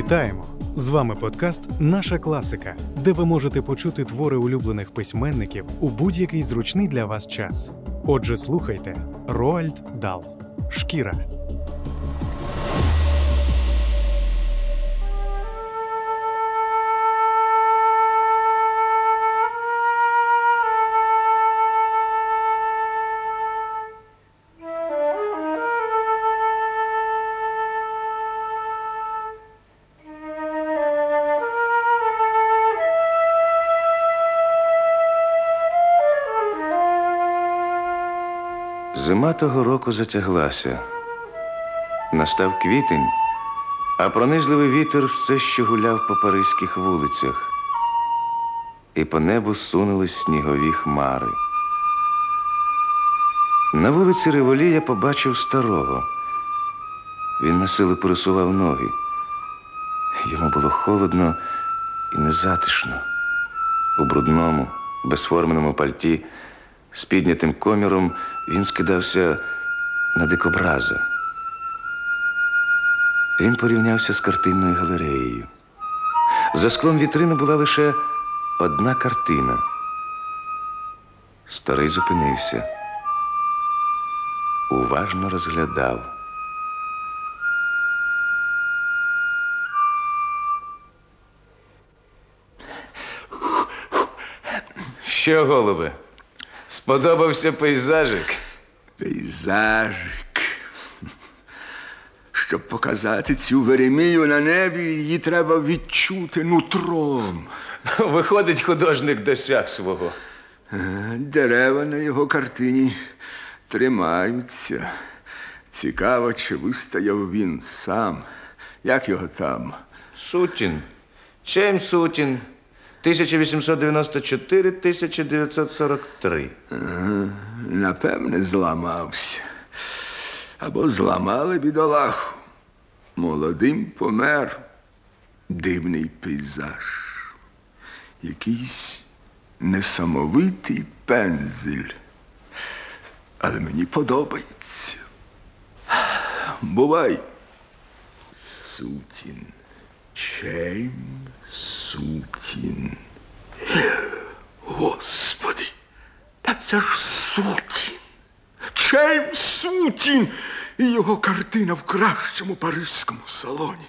Вітаємо! З вами подкаст Наша класика, де ви можете почути твори улюблених письменників у будь-який зручний для вас час. Отже, слухайте Роальд Дал Шкіра. Зима того року затяглася. Настав квітень, а пронизливий вітер все ще гуляв по паризьких вулицях. І по небу сунулись снігові хмари. На вулиці Револі я побачив старого. Він насилу пересував ноги. Йому було холодно і незатишно. У брудному, безформеному пальті з піднятим коміром він скидався на дикобраза. Він порівнявся з картинною галереєю. За склом вітрини була лише одна картина. Старий зупинився. Уважно розглядав. Що, голубе? Сподобався пейзажик? Пейзажик. Щоб показати цю Веремію на небі, її треба відчути нутром. Виходить, художник досяг свого. Е, Дерева на його картині тримаються. Цікаво, чи вистояв він сам. Як його там? Сутін. Чейм Сутін. 1894-1943. Напевне, зламався. Або зламали бідолаху. Молодим помер. Дивний пейзаж. Якийсь несамовитий пензель. Але мені подобається. Бувай. Сутін. Чейм Сутін. Господи, та це ж Сутін. Чейм Сутін. І його картина в кращому парижському салоні.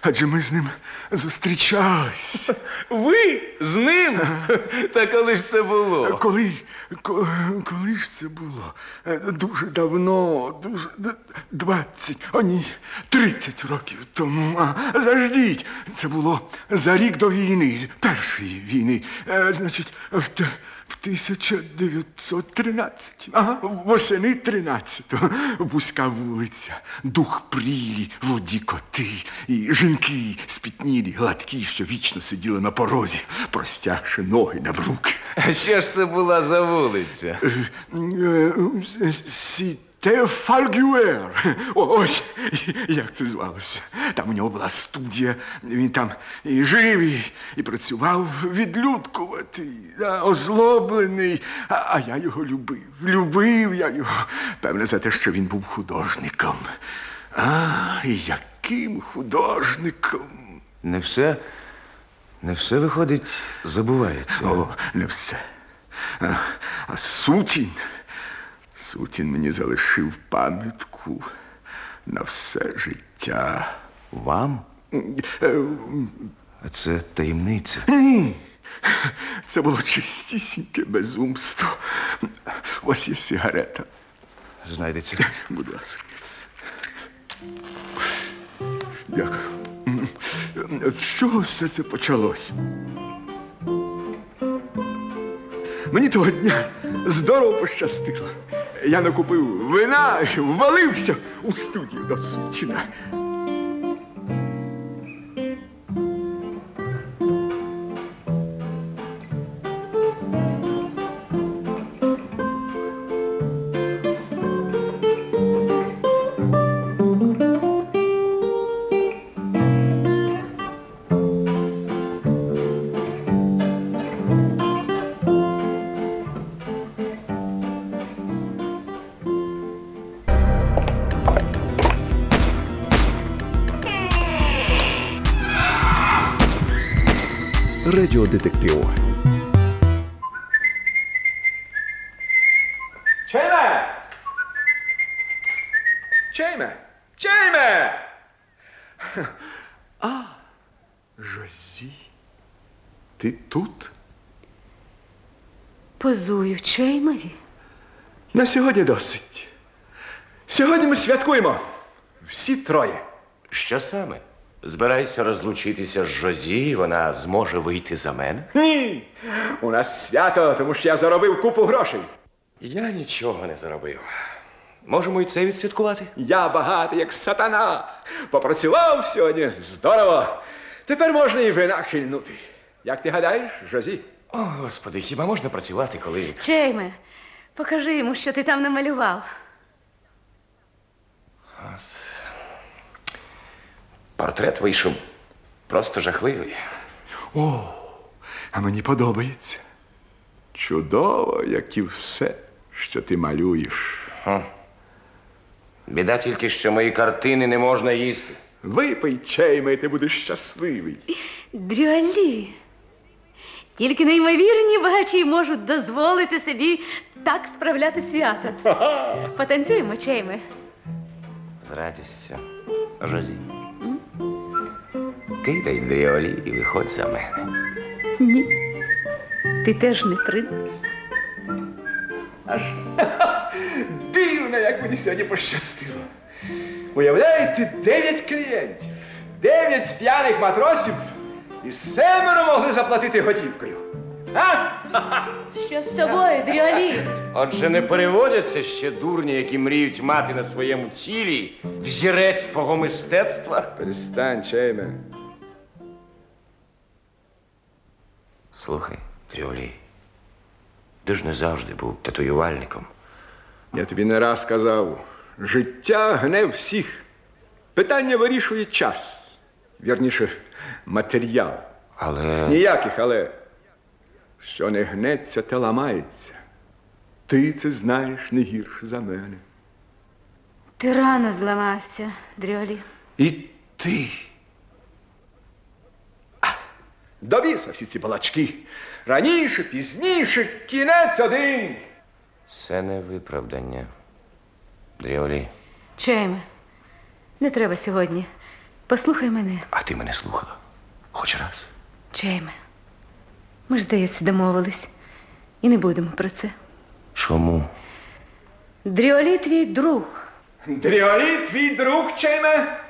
Адже ми з ним зустрічались. Ви з ним? Та коли ж це було? Коли, ко- коли ж це було? Е, Дуже давно, дуже д- 20, о ні, 30 років тому. А, заждіть, це було за рік до війни, першої війни. Е, Значить, в 1913. Ага, восени 13-го. Вузька вулиця, дух прілі, воді коти і жінки спітнілі, гладкі, що вічно сиділи на порозі, простягши ноги на бруки. А що ж це була за вулиця? Сіте Фальгюер. О, Ось як це звалося. Там у нього була студія, він там і жив, і, і працював відлюдкувати, озлоблений. А, а я його любив. Любив я його. Певне, за те, що він був художником. А, яким художником. Не все, не все виходить, забувається. О, не все. А, а Сутін. Сутін мені залишив пам'ятку на все життя. Вам? Е, А це таємниця. Ні. Це було чистісіньке безумство. Ось є сигарета. Знайдеться. Будь ласка. Дякую. З чого все це почалось? Мені того дня здорово пощастило. Я накупив вина і ввалився у студію до Сутіна. Радіодетективу. Чайме! Чайме! Чайме! А, Жозі, ти тут? Позую Чеймові. На сьогодні досить. Сьогодні ми святкуємо. Всі троє. Що саме? Збирайся розлучитися з Жозі, і вона зможе вийти за мене? Ні! У нас свято, тому що я заробив купу грошей. Я нічого не заробив. Можемо і це відсвяткувати? Я багатий, як сатана. Попрацював сьогодні здорово. Тепер можна і вина хильнути. Як ти гадаєш, Жозі? О, господи, хіба можна працювати, коли. Чейме, покажи йому, що ти там намалював. Портрет вийшов просто жахливий. О, а мені подобається. Чудово, як і все, що ти малюєш. Біда тільки, що мої картини не можна їсти. Випий чайми, і ти будеш щасливий. Дрюалі. Тільки неймовірні багачі можуть дозволити собі так справляти свято. Потанцюємо, Чейме. З радістю. Жозі. Кидай дріолі і виходь за мене. Ні. Ти теж не принц. Дивно, як мені сьогодні пощастило. Уявляєте, дев'ять клієнтів, дев'ять п'яних матросів і семеро могли заплатити готівкою. А? Що з тобою, Дрюалі? Отже, не переводяться ще дурні, які мріють мати на своєму тілі взірець твого мистецтва. Перестань, Чейме. Слухай, Тріолі, ти ж не завжди був татуювальником. Я тобі не раз казав, життя гне всіх. Питання вирішує час. Вірніше, матеріал. Але Ніяких, але що не гнеться, те ламається. Ти це знаєш не гірше за мене. Ти рано зламався, Дрюалі. І ти. А, До біса всі ці балачки. Раніше, пізніше, кінець один. це не виправдання. Дріолі, Чейме, не треба сьогодні. Послухай мене, а ти мене слухала? Хоч раз. Чейме. Ми ж, здається, домовились. І не будемо про це. Чому? Дрюалі твій друг. Дріолі твій друг Чейме,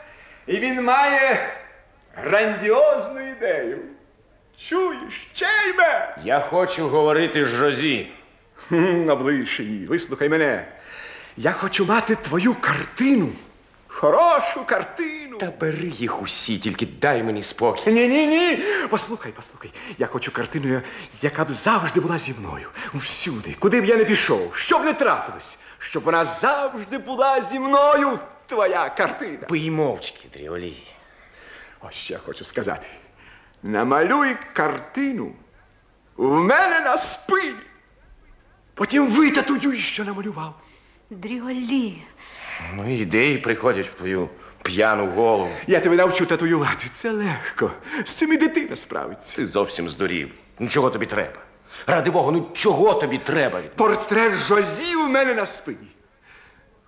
і він має грандіозну ідею. Чуєш, Чейме? Я хочу говорити з Жозі. Її, вислухай мене. Я хочу мати твою картину. Хорошу картину. Та бери їх усі, тільки дай мені спокій. Ні, ні, ні. Послухай, послухай. Я хочу картину, яка б завжди була зі мною. Всюди, куди б я не пішов, що б не трапилось, щоб вона завжди була зі мною. Твоя картина. Пий мовчки, Дріолі. Ось що я хочу сказати. Намалюй картину в мене на спині. Потім витатуюй, що намалював. Дрюалі. Ну, ідеї приходять в твою п'яну голову. Я тебе навчу татуювати. Це легко. З цим і дитина справиться. Ти зовсім здурів. Ну чого тобі треба? Ради Бога, ну чого тобі треба? Портрет Жозі у мене на спині.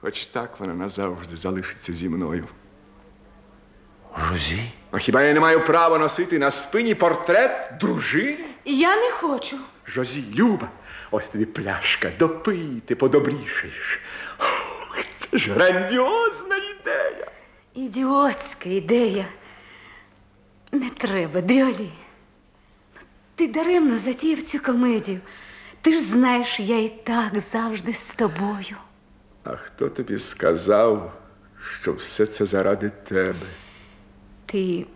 Хоч так вона назавжди залишиться зі мною. Жозі? А хіба я не маю права носити на спині портрет дружини? Я не хочу. Жозі, Люба, ось тобі пляшка, допий, ти подобрішаєш. Ох, Це ж грандіозна ідея. Ідіотська ідея. Не треба, Дрюалі. Ти даремно затіяв цю комедію. Ти ж знаєш, я і так завжди з тобою. А хто тобі сказав, що все це заради тебе? Ти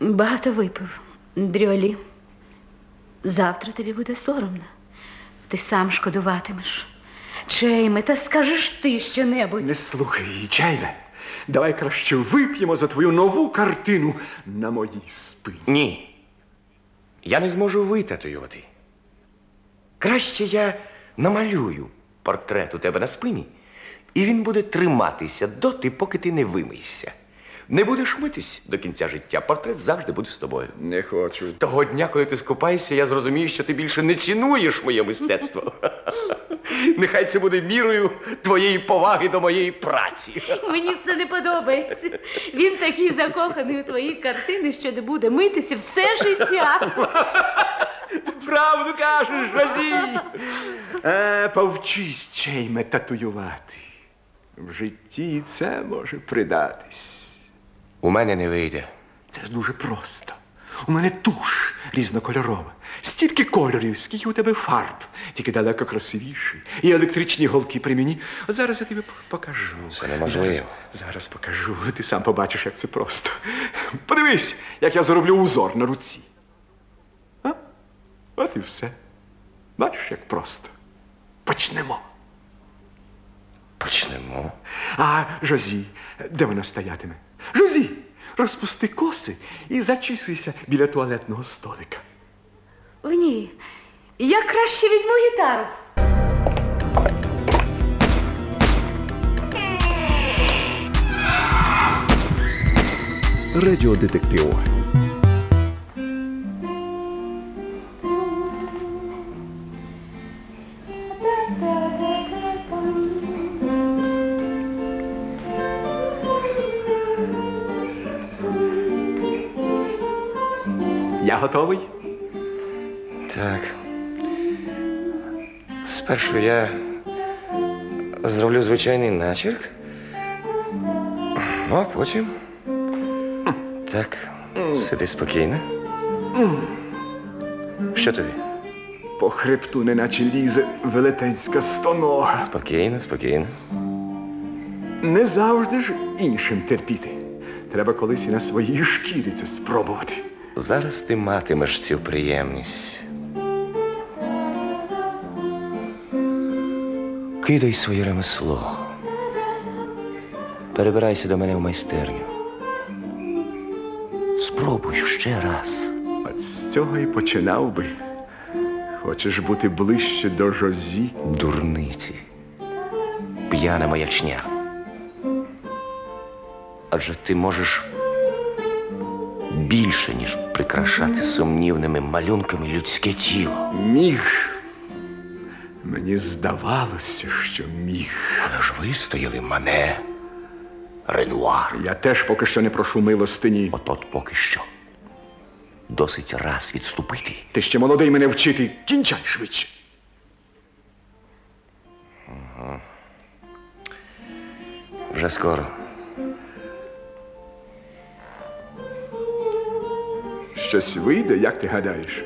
багато випив, Дрюалі. Завтра тобі буде соромно. Ти сам шкодуватимеш. Чейме, та скажеш ти щонебудь. Не слухай її, Чайне. Давай краще вип'ємо за твою нову картину на моїй спині. Ні. Я не зможу витатуювати. Краще я намалюю портрет у тебе на спині, і він буде триматися доти, поки ти не вимийся. Не будеш митись до кінця життя, портрет завжди буде з тобою. Не хочу. Того дня, коли ти скупаєшся, я зрозумію, що ти більше не цінуєш моє мистецтво. Нехай це буде мірою твоєї поваги до моєї праці. Мені це не подобається. Він такий закоханий у твої картини, що не буде митися все життя. Правду кажеш, Жозі. Е, повчись, Чейме, татуювати. В житті це може придатись. У мене не вийде. Це ж дуже просто. У мене туш різнокольорова. Стільки кольорів, скільки у тебе фарб, тільки далеко красивіші. І електричні голки при мені. От зараз я тобі покажу. Це неможливо. Зараз, зараз покажу. Ти сам побачиш, як це просто. Подивись, як я зроблю узор на руці. А? От і все. Бачиш, як просто. Почнемо. Почнемо. А Жозі, де вона стоятиме? Жозі, розпусти коси і зачісуйся біля туалетного столика. О, ні. Я краще візьму гітару. Радіодетектив. Готовий? Так. Спершу я зроблю звичайний начерк. Ну, а потім. Так, сиди спокійно. Що тобі? По хребту неначе лізе велетенська стонога. Спокійно, спокійно. Не завжди ж іншим терпіти. Треба колись і на своїй шкірі це спробувати. Зараз ти матимеш цю приємність. Кидай своє ремесло. Перебирайся до мене в майстерню. Спробуй ще раз. От з цього і починав би. Хочеш бути ближче до Жозі? Дурниці. П'яна маячня. Адже ти можеш більше, ніж прикрашати сумнівними малюнками людське тіло. Міг. Мені здавалося, що міг. Але ж вистояли мене, Ренуар. Я теж поки що не прошу милостині. От от поки що. Досить раз відступити. Ти ще молодий мене вчити. Кінчай швидше. Вже скоро. Щось вийде, як ти гадаєш?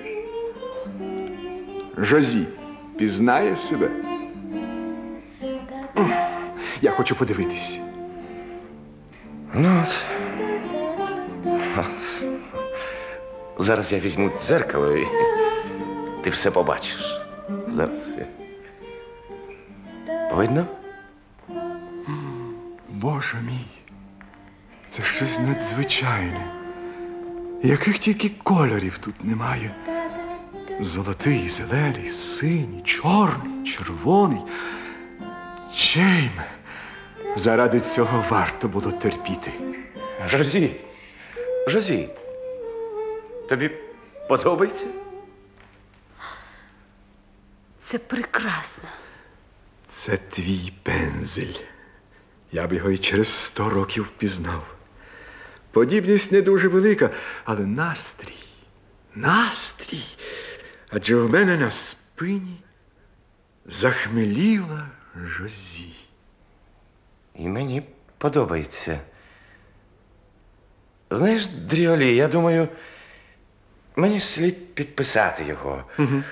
Жозі пізнає себе. Я хочу подивитись. Ну от. от. Зараз я візьму дзеркало і ти все побачиш. Зараз. я- Видно? Боже мій, це щось надзвичайне. Яких тільки кольорів тут немає. Золотий, зелений, синій, чорний, червоний. Чейм. Заради цього варто було терпіти. Жозі. Жозі. Тобі подобається? Це прекрасно. Це твій пензель. Я б його і через сто років впізнав. Подібність не дуже велика, але настрій, настрій. Адже в мене на спині захмеліла Жозі. І мені подобається. Знаєш, Дріолі, я думаю, мені слід підписати його. Угу.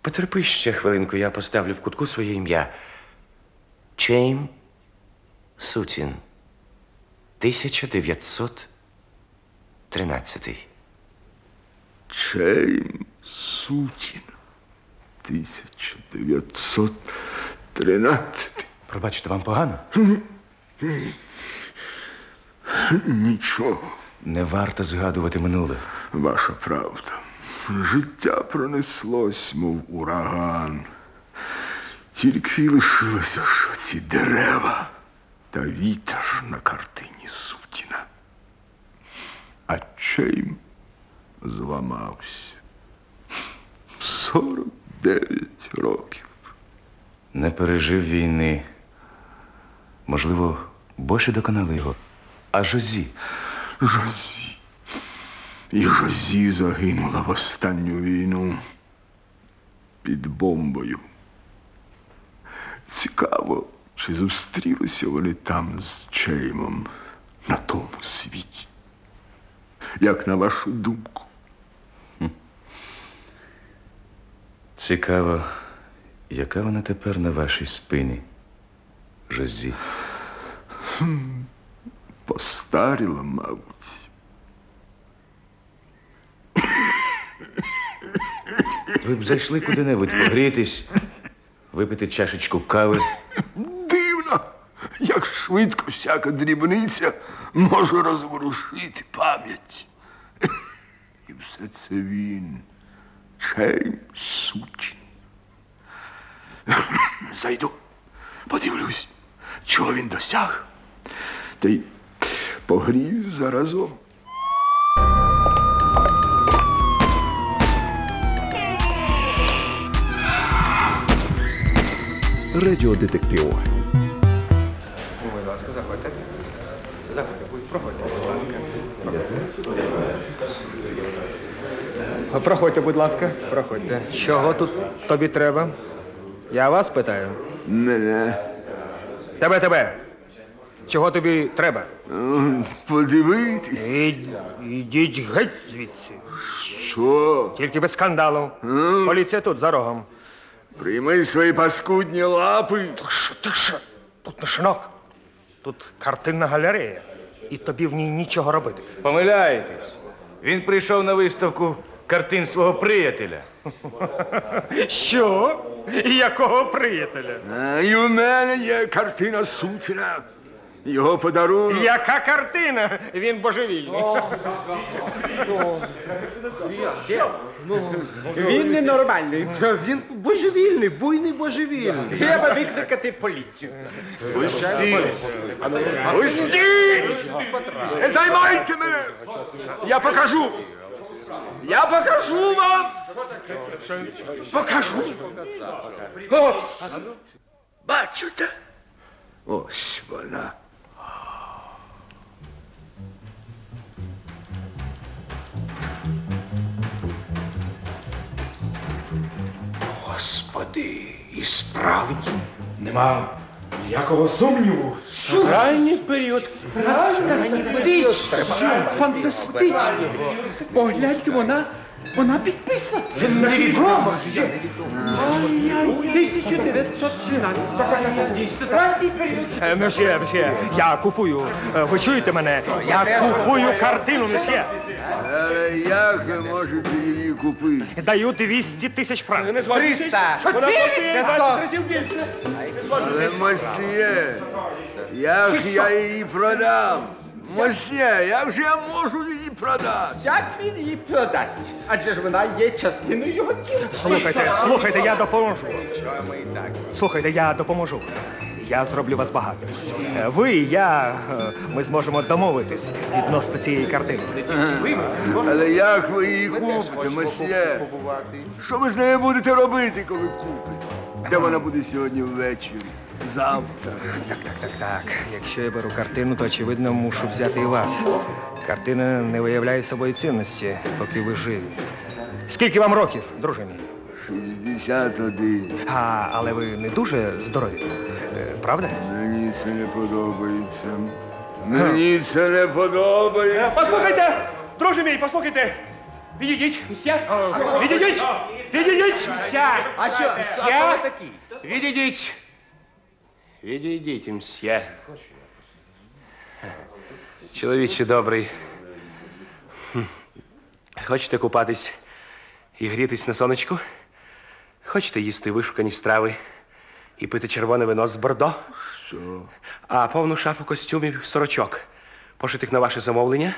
Потерпи ще хвилинку, я поставлю в кутку своє ім'я. Чейм Сутін. 1913. Чейм Сутін. 1913. Пробачте, вам погано? Нічого, Не варто згадувати минуле. ваша правда. Життя пронеслось, мов ураган. Тільки лишилося, що ці дерева та вітер на картині Сутіна. А чейм зламався. 49 років. Не пережив війни. Можливо, більше доконали його. А Жозі. Жозі. І Жозі загинула в останню війну під бомбою. Цікаво, чи зустрілися вони там з Чеймом на тому світі. Як на вашу думку? Цікаво, яка вона тепер на вашій спині, Жозі. Постаріла, мабуть. Ви б зайшли куди-небудь погрітись, випити чашечку кави. Дивно, як швидко всяка дрібниця може розворушити пам'ять. І все це він, чей сучин. Зайду, подивлюсь, чого він досяг. Та й погрію заразом. Радіодетектив. Будь- проходьте, будь ласка. Проходьте, будь ласка, проходьте. Чого тут тобі треба? Я вас питаю. Мене Тебе, тебе. Чого тобі треба? м, подивитись, Ід- Ідіть геть звідси. що Тільки без скандалу. Поліція тут, за рогом. прийми свої паскудні лапи. Тише, тише. Тут не шинок. Тут картинна галерея. І тобі в ній нічого робити. Помиляєтесь. Він прийшов на виставку картин свого приятеля. Що? Якого приятеля? І у мене є картина Сутіна. Його подарунок. Яка картина? Він божевільний. Він ненормальний. Він божевільний, буйний божевільний. Треба викликати поліцію. Пустіть! Пустіть! Займайте мене! Я покажу! Я покажу вам! Покажу! О! Бачите? Ось вона. Господи, і справді нема ніякого сумніву. Ранній період. Фантастично. Фантастично. Погляньте, вона, вона підписана. Це невідомо. Ай-яй, 1913. Дійсно, ранній період. Е, Месьє, месьє, я купую. Е, Ви чуєте мене? Я купую картину, месьє. Але як можете її? Даю 200 тисяч франків. 300. Але, мосьє, як я її продам? Мосьє, як же я можу її продати? Як він її продасть? Адже ж вона є частиною його тіла. Слухайте, слухайте, я допоможу. Слухайте, я допоможу. Я зроблю вас багато. Е, Ви і я, е, ми зможемо домовитись відносно цієї картини. Але як ви її купите, мосьє? Що ви з нею будете робити, коли купите? Де вона буде сьогодні ввечері? Завтра. Так, так, так, так. Якщо я беру картину, то очевидно мушу взяти і вас. Картина не виявляє собою цінності, поки ви живі. Скільки вам років, друже мій? 61. А, але ви не дуже здорові, правда? Мені це не подобається. Мені це не подобається. Послухайте, друже мій, послухайте. Відійдіть, мсья. Відійдіть, відійдіть, мсья. А що? Мсья. ви такі? Відійдіть. Відійдіть, мсья. Чоловіче добрий. Хм. Хочете купатись і грітись на сонечку? Хочете їсти вишукані страви І пити червоне вино з бордо? Що? А повну шафу костюмів сорочок, пошитих на ваше замовлення?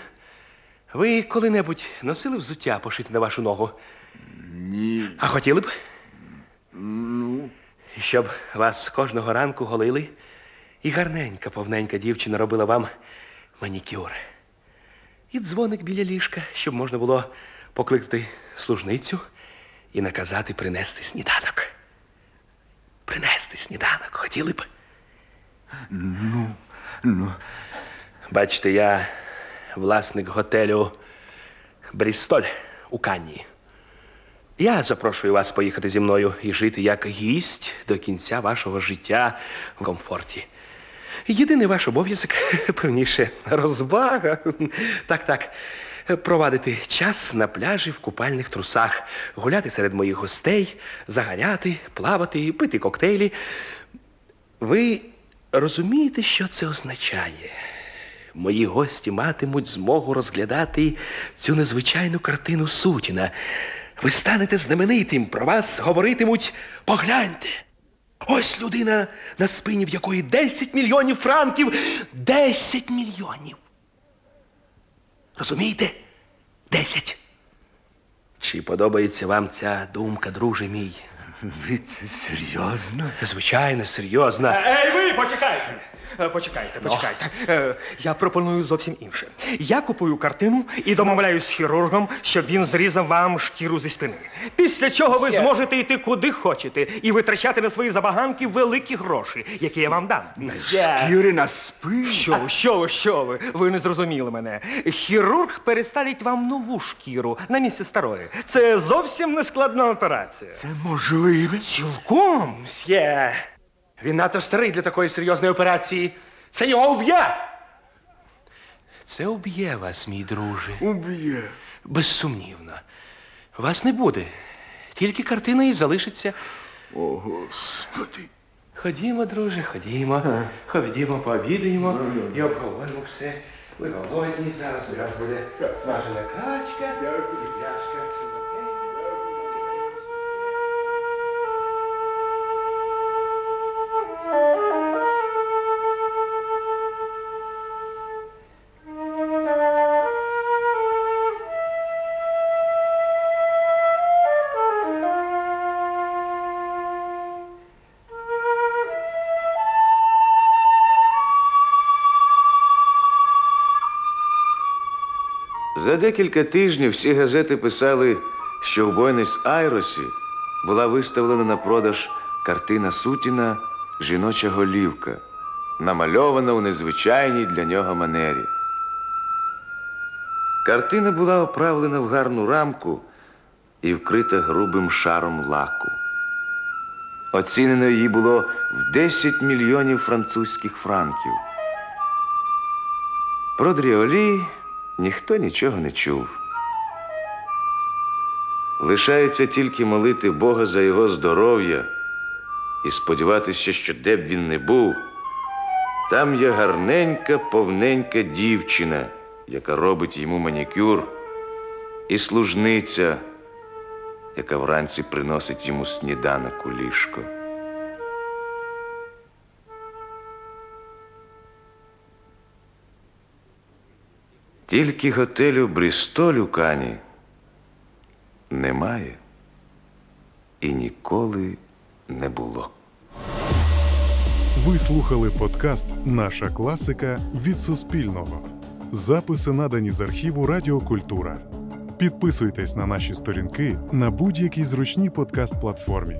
Ви коли-небудь носили взуття пошити на вашу ногу? Ні. А хотіли б? Ну. Щоб вас кожного ранку голили, і гарненька, повненька дівчина робила вам манікюр. і дзвоник біля ліжка, щоб можна було покликати служницю і наказати принести сніданок. Сніданок хотіли б. Ну, ну, Бачите, я власник готелю Брістоль у Канні. Я запрошую вас поїхати зі мною і жити як гість до кінця вашого життя в комфорті. Єдиний ваш обов'язок, певніше, розвага. Так, так. Провадити час на пляжі в купальних трусах, гуляти серед моїх гостей, заганяти, плавати, пити коктейлі. Ви розумієте, що це означає? Мої гості матимуть змогу розглядати цю незвичайну картину Сутіна. Ви станете знаменитим, про вас говоритимуть погляньте. Ось людина, на спині в якої 10 мільйонів франків. 10 мільйонів. Розумієте? 10. Чи подобається вам ця думка, друже мій? ви це серйозно? Звичайно, серйозно. Ей, ви почекайте. Е, Почекайте, почекайте. Е, Я пропоную зовсім інше. Я купую картину і домовляюсь з хірургом, щоб він зрізав вам шкіру зі спини. Після чого ви зможете йти куди хочете і витрачати на свої забаганки великі гроші, які я вам дам. Шкіри на спині? Що ви, що ви, що ви? Ви не зрозуміли мене. Хірург переставить вам нову шкіру на місце старої. Це зовсім не складна операція. Це можливо. Цілком, Мсьє, він надто старий для такої серйозної операції. Це його уб'є. Це уб'є вас, мій друже. Уб'є. Безсумнівно. Вас не буде. Тільки картина і залишиться. О, Господи. Ходімо, друже, ходімо. Ходімо, пообідаємо і обговоримо все. Ви голодні, зараз у вас буде смажена качка і пляшка. За декілька тижнів всі газети писали, що в Буенос-Айресі була виставлена на продаж картина Сутіна Жіноча голівка, намальована у незвичайній для нього манері. Картина була оправлена в гарну рамку і вкрита грубим шаром лаку. Оцінено її було в 10 мільйонів французьких франків. Про Дріолі ніхто нічого не чув. Лишається тільки молити Бога за його здоров'я і сподіватися, що де б він не був, там є гарненька, повненька дівчина, яка робить йому манікюр, і служниця, яка вранці приносить йому сніданок у ліжко. Тільки готелю Брістоль у Кані немає і ніколи не було. Ви слухали подкаст Наша класика від Суспільного. Записи надані з архіву Радіокультура. Підписуйтесь на наші сторінки на будь-якій зручній подкаст-платформі.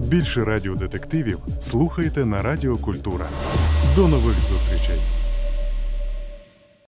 Більше радіодетективів слухайте на Радіокультура. До нових зустрічей!